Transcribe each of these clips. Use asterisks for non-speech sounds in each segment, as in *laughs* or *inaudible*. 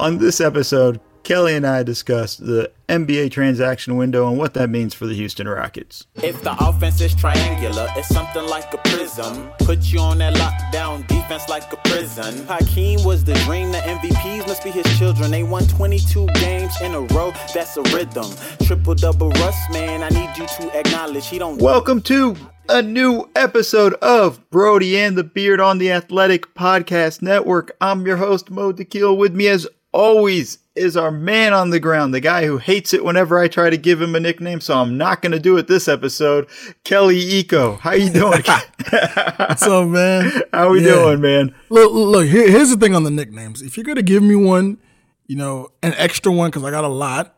On this episode, Kelly and I discussed the NBA transaction window and what that means for the Houston Rockets. If the offense is triangular, it's something like a prism. Put you on that lockdown defense like a prison. Hakeem was the dream, the MVPs must be his children. They won 22 games in a row, that's a rhythm. Triple double Russ, man, I need you to acknowledge he don't. Welcome to a new episode of Brodie and the Beard on the Athletic Podcast Network. I'm your host, Mo Dakhil. With me, as always, is our man on the ground, the guy who hates it whenever I try to give him a nickname, so I'm not going to do it this episode. Kelly Iko, how you doing? *laughs* What's up, man? How we Yeah. doing, man? Look, look. Here, here's the thing on the nicknames. If you're gonna give me one, you know, an extra one because I got a lot,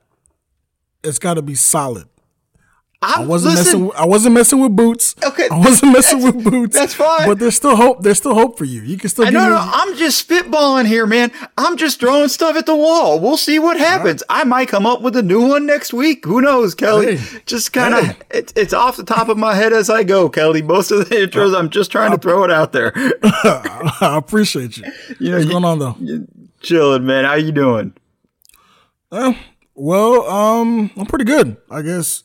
it's got to be solid. I wasn't listen, messing. With, I wasn't messing with boots. Okay, I wasn't messing with boots. that's fine. But there's still hope. There's still hope for you. You can still. I no, no, I'm just spitballing here, man. I'm just throwing stuff at the wall. We'll see what happens. I might come up with a new one next week. Who knows, Kelly? Hey. Just kind of, Hey. it's it's off the top of my head as I go, Kelly. Most of the intros, I'm just trying to throw it out there. *laughs* I appreciate you. *laughs* You know, What's you- going on though? Chilling, man. How you doing? Uh, well, um, I'm pretty good. I guess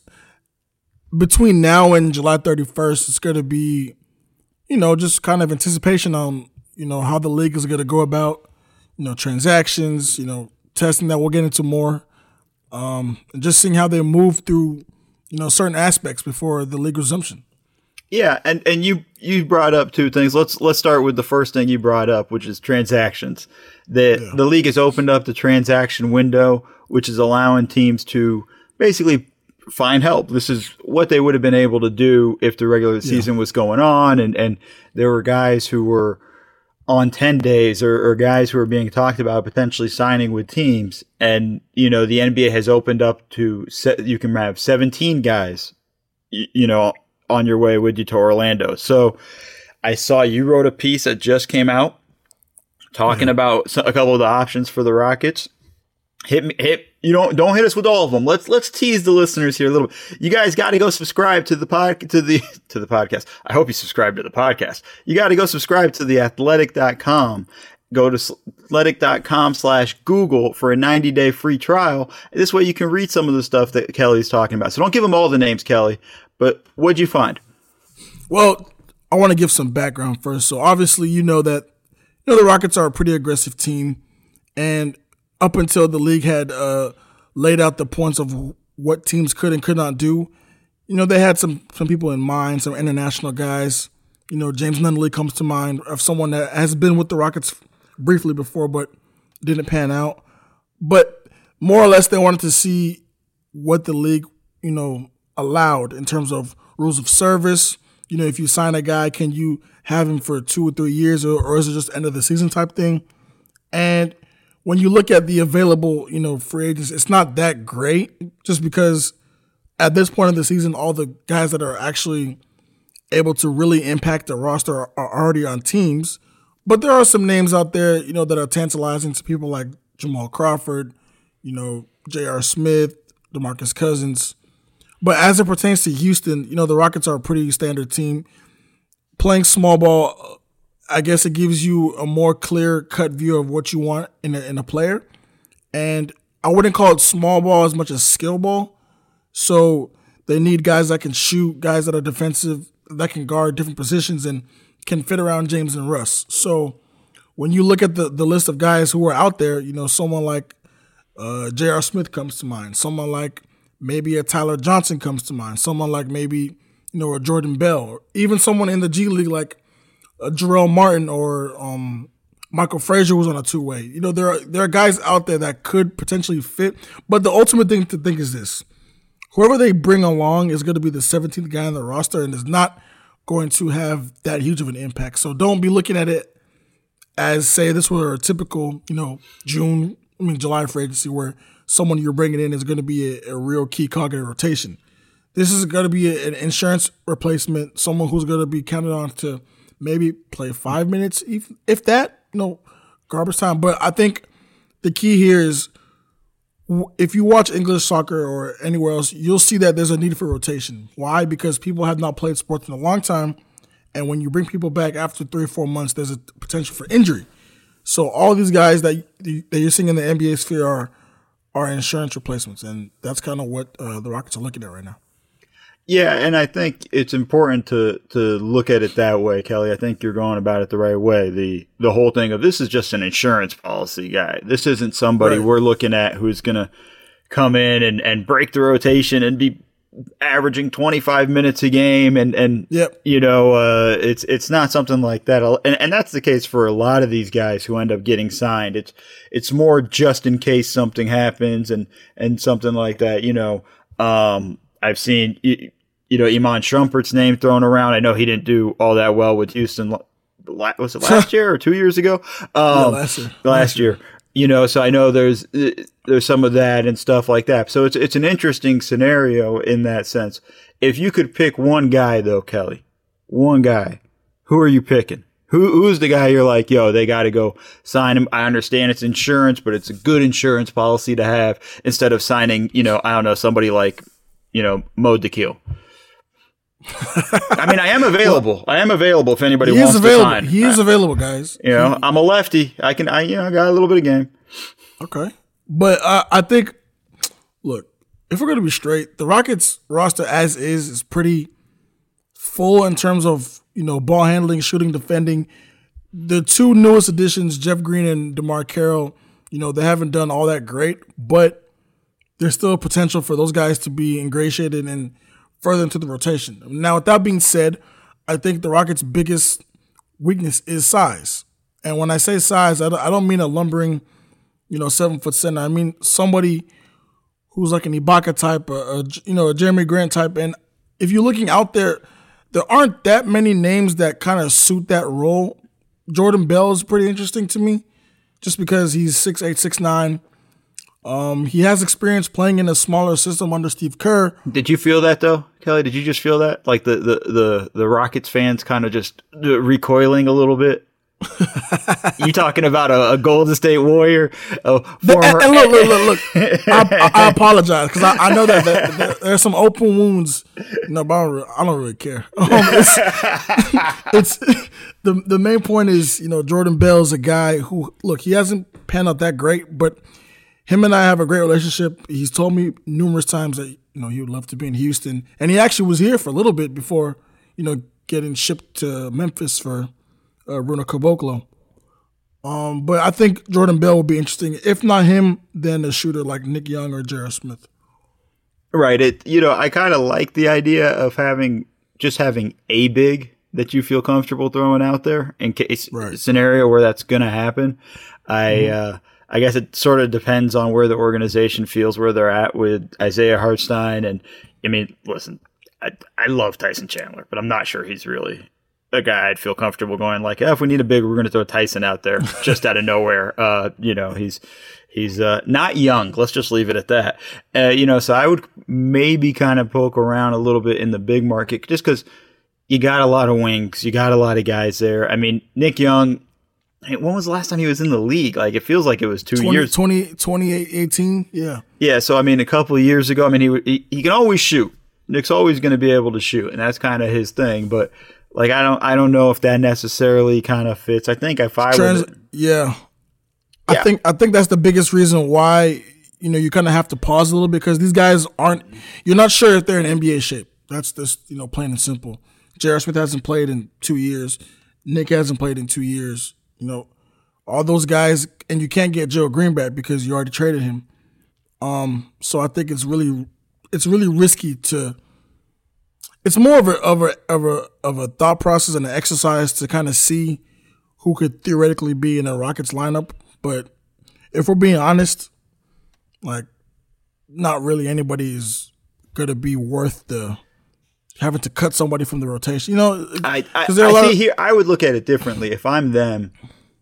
between now and July 31st, it's going to be, you know, just kind of anticipation on, you know, how the league is going to go about, you know, transactions, you know, testing that we'll get into more, um, and just seeing how they move through, you know, certain aspects before the league resumption. Yeah, and and you you brought up two things. Let's let's start with the first thing you brought up, which is transactions. The the league has opened up the transaction window, which is allowing teams to basically find help. This is what they would have been able to do if the regular season was going on, and and there were guys who were on 10 days or, or guys who are being talked about potentially signing with teams. And you know the nba has opened up to set, you can have 17 guys y- you know on your way with you to orlando. So i saw you wrote a piece that just came out talking about a couple of the options for the rockets hit me hit you don't don't hit us with all of them. Let's let's tease the listeners here a little bit. You guys got to go subscribe to the pod to the *laughs* to the podcast. I hope you subscribe to the podcast. You got to go subscribe to the athletic.com go to athletic.com slash google for a 90 day free trial. This way you can read some of the stuff that kelly's talking about. So don't give them all the names kelly but what'd you find? Well, I want to give some background first. So obviously, you know that you know the Rockets are a pretty aggressive team, and up until the league had uh, laid out the points of what teams could and could not do, you know they had some some people in mind, some international guys. You know, James Nunnally comes to mind of someone that has been with the Rockets briefly before, but didn't pan out. But more or less, they wanted to see what the league, you know, allowed in terms of rules of service. You know, if you sign a guy, can you have him for two or three years, or, or is it just end of the season type thing? And when you look at the available, you know, free agents, it's not that great just because at this point of the season, all the guys that are actually able to really impact the roster are, are already on teams. But there are some names out there, you know, that are tantalizing to people like Jamal Crawford, you know, J.R. Smith, DeMarcus Cousins. But as it pertains to Houston, you know, the Rockets are a pretty standard team. Playing small ball, I guess it gives you a more clear cut view of what you want in a, in a player. And I wouldn't call it small ball as much as skill ball. So they need guys that can shoot, guys that are defensive, that can guard different positions and can fit around James and Russ. So when you look at the, the list of guys who are out there, you know, someone like uh, J.R. Smith comes to mind. Someone like maybe a Tyler Johnson comes to mind. Someone like maybe, you know, a Jordan Bell. Or even someone in the G League like a Jarell Martin or um, Michael Frazier was on a two way. You know, there are there are guys out there that could potentially fit. But the ultimate thing to think is this: whoever they bring along is going to be the 17th guy on the roster, and is not going to have that huge of an impact. So don't be looking at it as say this were a typical, you know, June, I mean July free agency where someone you're bringing in is going to be a, a real key cog in rotation. This is going to be an insurance replacement, someone who's going to be counted on to maybe play five minutes, if, if that, you know, garbage time. But I think the key here is if you watch English soccer or anywhere else, you'll see that there's a need for rotation. Why? Because people have not played sports in a long time. And when you bring people back after three or four months, there's a potential for injury. So all these guys that that you're seeing in the NBA sphere are are insurance replacements, and that's kind of what uh, the Rockets are looking at right now. Yeah, and I think it's important to to look at it that way, Kelly. I think you're going about it the right way. The the whole thing of this is just an insurance policy guy. This isn't somebody right. we're looking at who's going to come in and, and break the rotation and be averaging 25 minutes a game and and yep. you know uh, it's it's not something like that and, and that's the case for a lot of these guys who end up getting signed it's it's more just in case something happens and and something like that you know um, I've seen you, know Iman Shumpert's name thrown around. I know he didn't do all that well with Houston was it last *laughs* year or two years ago? Um, last year. Last year. you know so i know there's there's some of that and stuff like that. So it's it's an interesting scenario in that sense. If you could pick one guy though kelly one guy who are you picking? Who who's the guy you're like yo they got to go sign him? I understand it's insurance but it's a good insurance policy to have instead of signing you know i don't know somebody like you know mo Dakhil. I mean, I am available. I am available if anybody he wants is available. to sign. He is available, guys. You know, I'm a lefty. I can, I you know, I got a little bit of game. Okay, but uh, I think, look, if we're gonna be straight, the Rockets roster as is is pretty full in terms of you know ball handling, shooting, defending. The two newest additions, Jeff Green and DeMarre Carroll, you know, they haven't done all that great, but there's still potential for those guys to be ingratiated and further into the rotation. Now, with that being said, I think the Rockets' biggest weakness is size. And when I say size, I don't mean a lumbering, you know, seven foot center. I mean somebody who's like an Ibaka type, a, a, you know, a Jerami Grant type. And if you're looking out there, there aren't that many names that kind of suit that role. Jordan Bell is pretty interesting to me, just because he's six eight, six nine. Um, he has experience playing in a smaller system under Steve Kerr. Did you feel that though, Kelly? Did you just feel that, like the the the, the Rockets fans kind of just recoiling a little bit? *laughs* you talking about a, a, Golden State Warrior? A former- and, look, look, look, look. I, *laughs* I apologize because I, I, know that, that, that, there's some open wounds. No, but I don't, really, I don't really care. *laughs* Um, it's, it's the the main point is you know Jordan Bell's a guy who look he hasn't panned out that great, but him and I have a great relationship. He's told me numerous times that you know he would love to be in Houston, and he actually was here for a little bit before you know getting shipped to Memphis for uh, Bruno Caboclo. Um, but I think Jordan Bell will be interesting. If not him, then a shooter like Nick Young or J.R. Smith. Right. It. You know, I kind of like the idea of having just having a big that you feel comfortable throwing out there in case right. scenario where that's going to happen. I. Mm-hmm. Uh, I guess it sort of depends on where the organization feels where they're at with Isaiah Hartenstein. And I mean, listen, I, I love Tyson Chandler, but I'm not sure he's really a guy I'd feel comfortable going like, oh, if we need a big, we're going to throw Tyson out there *laughs* just out of nowhere. Uh, you know, he's he's uh, not young. Let's just leave it at that. Uh, you know, so I would maybe kind of poke around a little bit in the big market just because you got a lot of wings, you got a lot of guys there. I mean, Nick Young when was the last time he was in the league? Like it feels like it was two 20, years. 20, 2018, yeah. Yeah, so I mean, a couple of years ago, I mean, he he, he can always shoot. Nick's always going to be able to shoot, and that's kind of his thing. But like, I don't I don't know if that necessarily kind of fits. I think if I Trans- was, yeah. yeah, I think I think that's the biggest reason why you know you kind of have to pause a little bit because these guys aren't. You're not sure if they're in NBA shape. That's just you know plain and simple. J.R. Smith hasn't played in two years. Nick hasn't played in two years. You know, all those guys, and you can't get Joe Green back because you already traded him. Um, so I think it's really, it's really risky to. It's more of a of a of a of a thought process and an exercise to kind of see who could theoretically be in a Rockets lineup. But if we're being honest, like, not really anybody is gonna be worth the having to cut somebody from the rotation. You know, I I, I see of- here. I would look at it differently if I'm them,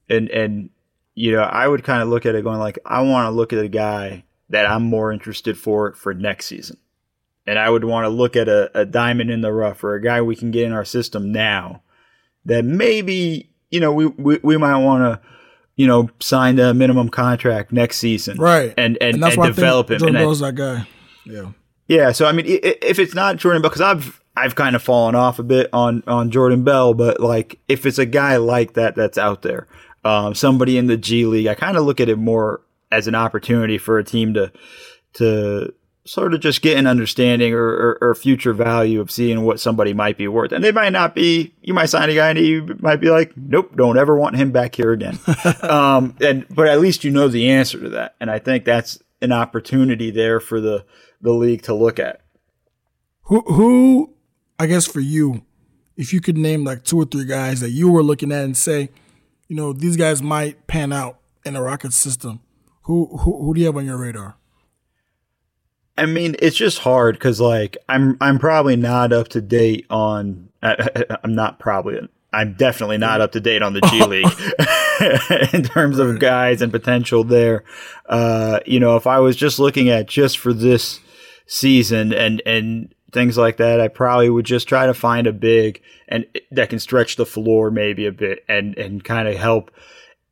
and and you know I would kind of look at it going like I want to look at a guy that I'm more interested for for next season, and I would want to look at a, a diamond in the rough or a guy we can get in our system now that maybe you know we we, we might want to you know sign a minimum contract next season, right? And and, and, and develop him. Jordan Bell's that guy. Yeah. Yeah, so I mean, if it's not Jordan Bell, because I've I've kind of fallen off a bit on on Jordan Bell, but like if it's a guy like that that's out there, um, somebody in the G League. I kind of look at it more as an opportunity for a team to to sort of just get an understanding or, or, or, future value of seeing what somebody might be worth. And they might not be, you might sign a guy and you might be like, nope, don't ever want him back here again. *laughs* um, and, but at least you know the answer to that. And I think that's an opportunity there for the, the league to look at. Who, who, I guess for you, if you could name like two or three guys that you were looking at and say, you know, these guys might pan out in a rocket system, who, who, who do you have on your radar? I mean, it's just hard because like I'm I'm probably not up to date on. *laughs* I'm not probably. I'm definitely not up to date on the G *laughs* League *laughs* in terms of guys and potential there. Uh, you know, if I was just looking at just for this season and and things like that, I probably would just try to find a big and that can stretch the floor maybe a bit and and kind of help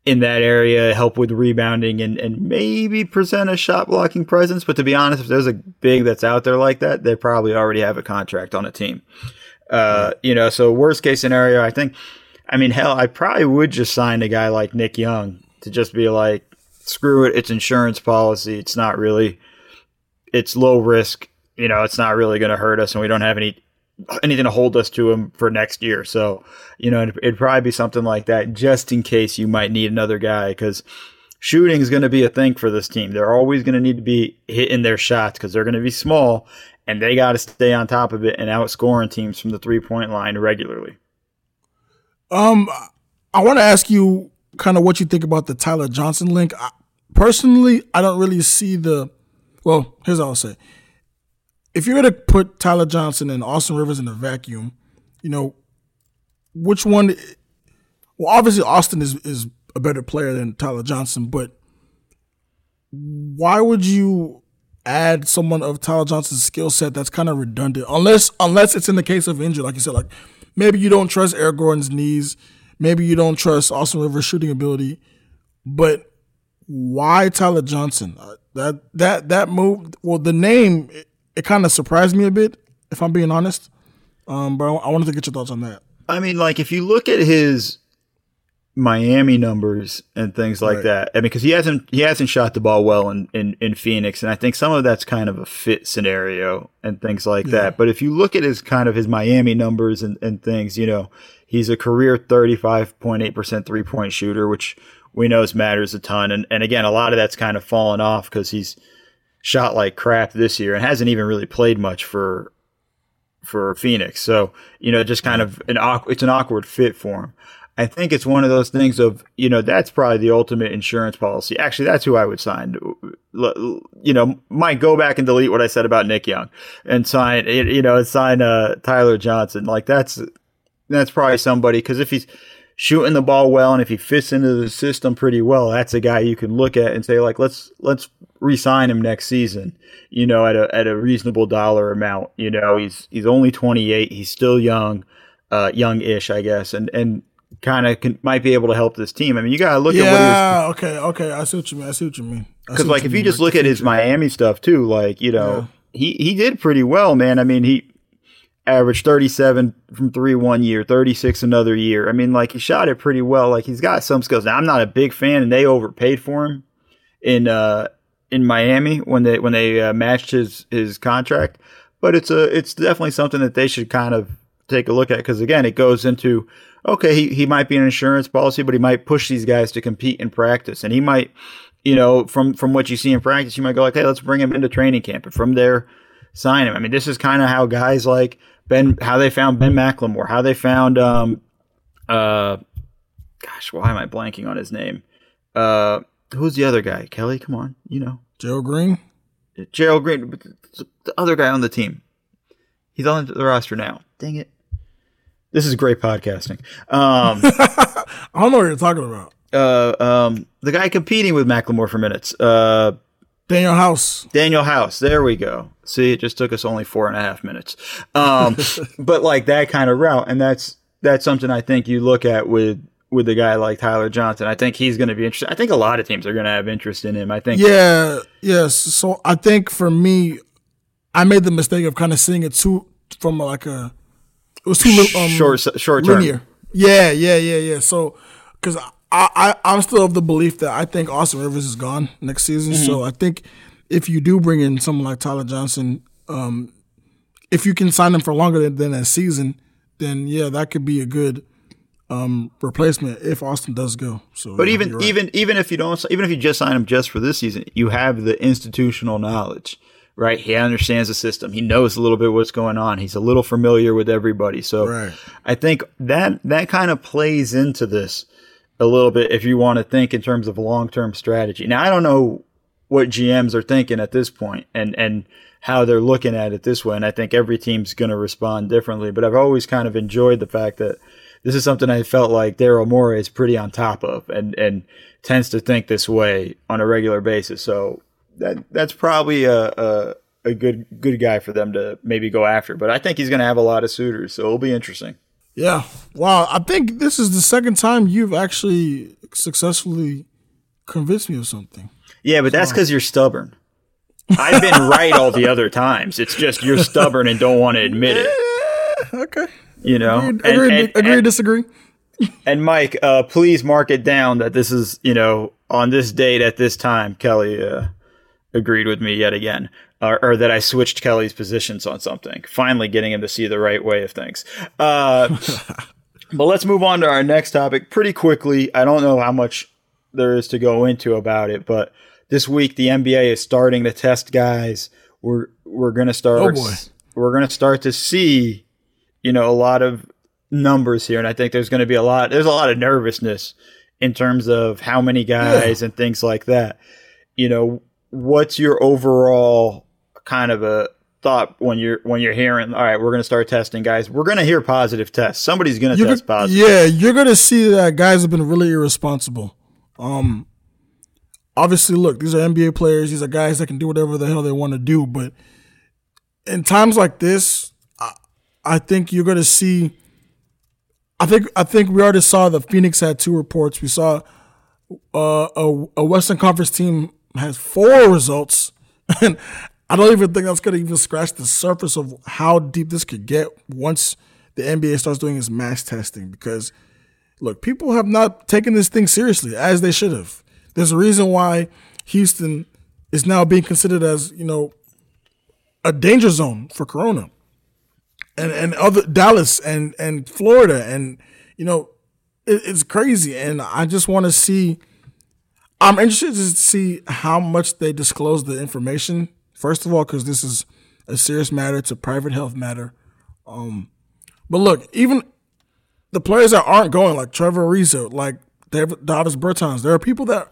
in that area, help with rebounding and, and maybe present a shot blocking presence. But to be honest, if there's a big that's out there like that, they probably already have a contract on a team. Uh, you know, so worst case scenario, I think, I mean, hell, I probably would just sign a guy like Nick Young to just be like, screw it, it's insurance policy. It's not really, it's low risk. You know, it's not really going to hurt us, and we don't have any anything to hold us to him for next year. So, you know, it'd, it'd probably be something like that just in case you might need another guy because shooting is going to be a thing for this team. They're always going to need to be hitting their shots because they're going to be small and they got to stay on top of it and outscoring teams from the three point line regularly. Um, I want to ask you kind of what you think about the Tyler Johnson link. I, personally, I don't really see the. Well, here's what I'll say if you were to put Tyler Johnson and Austin Rivers in a vacuum, you know, which one? Well, obviously Austin is is a better player than Tyler Johnson, but why would you add someone of Tyler Johnson's skill set that's kind of redundant? Unless unless it's in the case of injury, like you said, like maybe you don't trust Eric Gordon's knees, maybe you don't trust Austin Rivers' shooting ability, but why Tyler Johnson? Uh, that that that move. Well, the name it kind of surprised me a bit, if I'm being honest. Um, but I wanted to get your thoughts on that. I mean, like if you look at his Miami numbers and things like right. that, I mean, because he hasn't he hasn't shot the ball well in, in in Phoenix, and I think some of that's kind of a fit scenario and things like yeah. that. But if you look at his kind of his Miami numbers and, and things, you know, he's a career 35.8% three point shooter, which we know matters a ton. And and again, a lot of that's kind of fallen off because he's shot like crap this year and hasn't even really played much for for Phoenix. So, you know, just kind of an awkward, it's an awkward fit for him. I think it's one of those things of, you know, that's probably the ultimate insurance policy. Actually, that's who I would sign. You know, might go back and delete what I said about Nick Young and sign, you know, sign uh, Tyler Johnson. Like that's, that's probably somebody because if he's, shooting the ball well and if he fits into the system pretty well, that's a guy you can look at and say like let's let's re-sign him next season, you know, at a at a reasonable dollar amount. You know, he's he's only 28, he's still young, uh young-ish, I guess, and and kind of might be able to help this team. I mean, you got to look yeah, at what Yeah, okay, okay, I see what you mean. I see what you mean. Cuz like if you just look at his Miami stuff too, like, you know, yeah. he he did pretty well, man. I mean, he averaged 37 from three one year, 36 another year. I mean, like he shot it pretty well. Like he's got some skills. Now I'm not a big fan, and they overpaid for him in uh in Miami when they when they uh, matched his his contract. But it's a it's definitely something that they should kind of take a look at because again, it goes into okay, he he might be an insurance policy, but he might push these guys to compete in practice, and he might. You know, from from what you see in practice, you might go like, "Hey, let's bring him into training camp," and from there, sign him. I mean, this is kind of how guys like Ben, how they found Ben McLemore, how they found, um, uh, gosh, why am I blanking on his name? Uh, who's the other guy? Kelly, come on, you know. Gerald Green? Gerald Green, the other guy on the team. He's on the roster now. Dang it. This is great podcasting. Um, *laughs* I don't know what you're talking about. Uh, um, the guy competing with McLemore for minutes. Uh, Danuel House. Daniel House. There we go. See, it just took us only four and a half minutes. Um, *laughs* but like that kind of route, and that's that's something I think you look at with with a guy like Tyler Johnson. I think he's going to be interested. I think a lot of teams are going to have interest in him. I think. Yeah. Yes. So I think for me, I made the mistake of kind of seeing it too from like a it was too um, short short term. Linear. Yeah. Yeah. Yeah. Yeah. So because I, I am still of the belief that I think Austin Rivers is gone next season. Mm-hmm. So I think if you do bring in someone like Tyler Johnson, um, if you can sign him for longer than, than a season, then yeah, that could be a good um, replacement if Austin does go. So, but even right. even even if you don't, even if you just sign him just for this season, you have the institutional knowledge, right? He understands the system. He knows a little bit what's going on. He's a little familiar with everybody. So, right. I think that that kind of plays into this a little bit if you want to think in terms of long term strategy. Now, I don't know what GMs are thinking at this point, and and how they're looking at it this way. And I think every team's going to respond differently. But I've always kind of enjoyed the fact that this is something I felt like Daryl Morey is pretty on top of and, and tends to think this way on a regular basis. So that that's probably a, a, a good good guy for them to maybe go after. But I think he's going to have a lot of suitors, so it'll be interesting. Yeah. Wow. I think this is the second time you've actually successfully convinced me of something. Yeah, but that's because you're stubborn. I've been *laughs* right all the other times. It's just you're stubborn and don't want to admit it. okay. You know, agree, and, agree, and, agree and, disagree. And Mike, uh, please mark it down that this is, you know, on this date at this time, Kelly uh, agreed with me yet again, or, or, that I switched Kelly's positions on something. Finally, getting him to see the right way of things. Uh, *laughs* but let's move on to our next topic pretty quickly. I don't know how much there is to go into about it, but this week the NBA is starting to test guys. We're we're gonna start. Oh boy. We're gonna start to see you know, a lot of numbers here, and I think there's going to be a lot. There's a lot of nervousness in terms of how many guys yeah. and things like that. You know, what's your overall kind of a thought when you're when you're hearing? All right, we're going to start testing guys. We're going to hear positive tests. Somebody's going to test positive. Yeah, you're going to see that guys have been really irresponsible. Um, obviously, look, these are NBA players. These are guys that can do whatever the hell they want to do, but in times like this, I I think you're going to see. I think I think we already saw the Phoenix had two reports. We saw uh, a, a Western Conference team has four results, *laughs* and I don't even think that's going to even scratch the surface of how deep this could get once the NBA starts doing its mass testing. Because look, people have not taken this thing seriously as they should have. There's a reason why Houston is now being considered as you know a danger zone for Corona and and other Dallas and and Florida and you know it, it's crazy and I just want to see I'm interested to see how much they disclose the information first of all because this is a serious matter it's a private health matter um but look even the players that aren't going like Trevor Ariza like Davis Bertans there are people that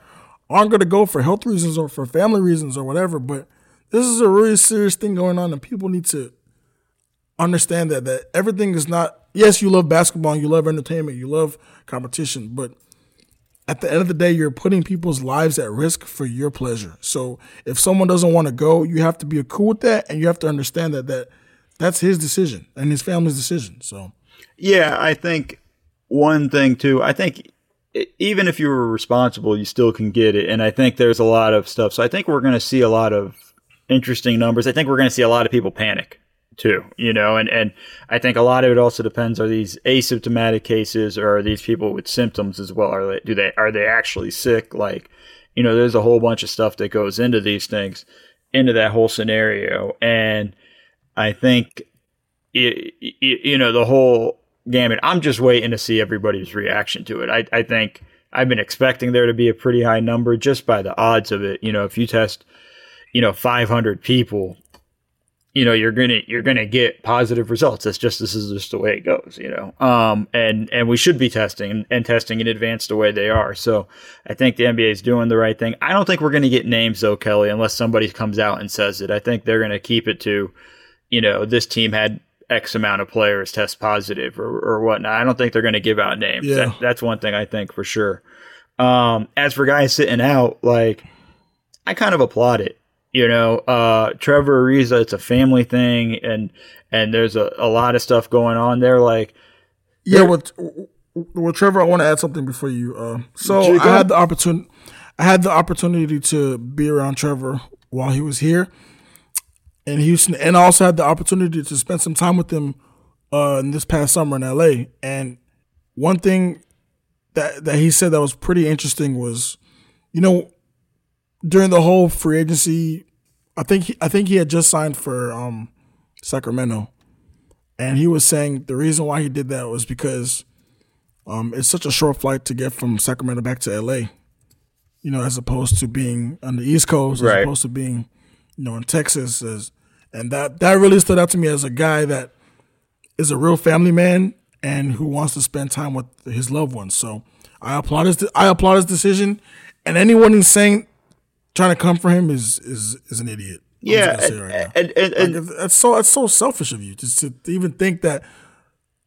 aren't going to go for health reasons or for family reasons or whatever but this is a really serious thing going on and people need to understand that that everything is not yes you love basketball and you love entertainment you love competition but at the end of the day you're putting people's lives at risk for your pleasure. So if someone doesn't want to go you have to be cool with that and you have to understand that that that's his decision and his family's decision so. Yeah i think one thing too i think even if you were responsible you still can get it and i think there's a lot of stuff. So i think we're going to see a lot of interesting numbers. I think we're going to see a lot of people panic too, you know, and, and I think a lot of it also depends are these asymptomatic cases or are these people with symptoms as well? Are they, do they, are they actually sick? Like, you know, there's a whole bunch of stuff that goes into these things, into that whole scenario. And I think, it, it, you know, the whole gamut, I'm just waiting to see everybody's reaction to it. I, I think I've been expecting there to be a pretty high number just by the odds of it. You know, if you test, you know, 500 people, you know you're gonna you're gonna get positive results. That's just this is just the way it goes, you know. Um, and and we should be testing and testing in advance the way they are. So I think the NBA is doing the right thing. I don't think we're gonna get names though, Kelly, unless somebody comes out and says it. I think they're gonna keep it to, you know, this team had X amount of players test positive or, or whatnot. I don't think they're gonna give out names. Yeah. That, that's one thing I think for sure. Um, as for guys sitting out, like I kind of applaud it you know, uh, Trevor Ariza, it's a family thing, and and there's a, a lot of stuff going on there. Like, yeah, well, with Trevor, I want to add something before you. Uh, so I had the opportunity, I had the opportunity to be around Trevor while he was here in Houston, and I also had the opportunity to spend some time with him uh, in this past summer in LA. And one thing that that he said that was pretty interesting was, you know, during the whole free agency, I think he, I think he had just signed for um, Sacramento, and he was saying the reason why he did that was because um, it's such a short flight to get from Sacramento back to LA, you know, as opposed to being on the East Coast, as opposed to being, you know, in Texas. As, and that that really stood out to me as a guy that is a real family man and who wants to spend time with his loved ones. So I applaud his I applaud his decision, and anyone who's saying trying to come for him is is is an idiot. Yeah, and, right and, and, and- Like, that's so that's so selfish of you just to even think that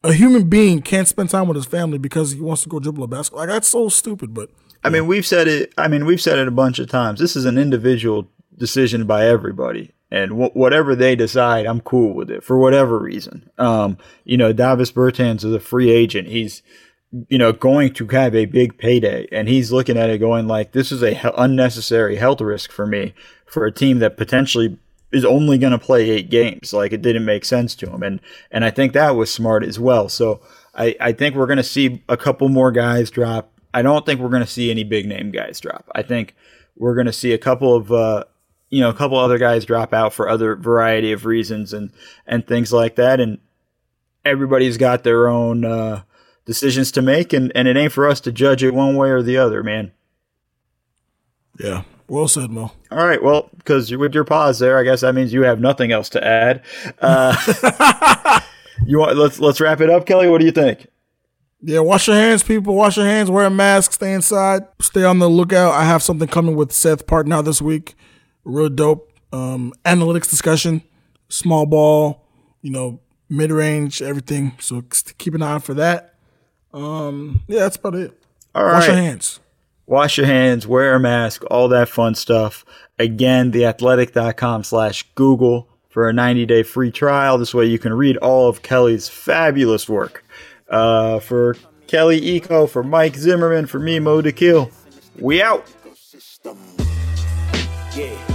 a human being can't spend time with his family because he wants to go dribble a basketball. Like that's so stupid. But I mean, we've said it. I mean, we've said it a bunch of times. This is an individual decision by everybody, and wh- whatever they decide, I'm cool with it for whatever reason. Um, you know, Davis Bertans is a free agent. He's, you know, going to have a big payday, and he's looking at it going like, this is a he- unnecessary health risk for me for a team that potentially is only going to play eight games. Like it didn't make sense to him, and and I think that was smart as well. So I I think we're going to see a couple more guys drop. I don't think we're going to see any big name guys drop. I think we're going to see a couple of uh, you know a couple other guys drop out for other variety of reasons and and things like that. And everybody's got their own uh, decisions to make, and and it ain't for us to judge it one way or the other, man. yeah, well said, Mo. All right, well, because with your pause there, I guess that means you have nothing else to add. Uh, *laughs* you want let's let's wrap it up, Kelly. What do you think? Yeah, wash your hands, people. Wash your hands. Wear a mask. Stay inside. Stay on the lookout. I have something coming with Seth Partnow this week. Real dope. Um, analytics discussion, small ball, you know, mid range, everything. So keep an eye out for that. Um, yeah, that's about it. All Wash your hands. wash your hands, wear a mask, all that fun stuff. Again, theathletic.com slash Google for a 90 day free trial. This way you can read all of Kelly's fabulous work. Uh, for Kelly Iko, for Mike Zimmerman, for me, Mo Dakhil. We out. Yeah.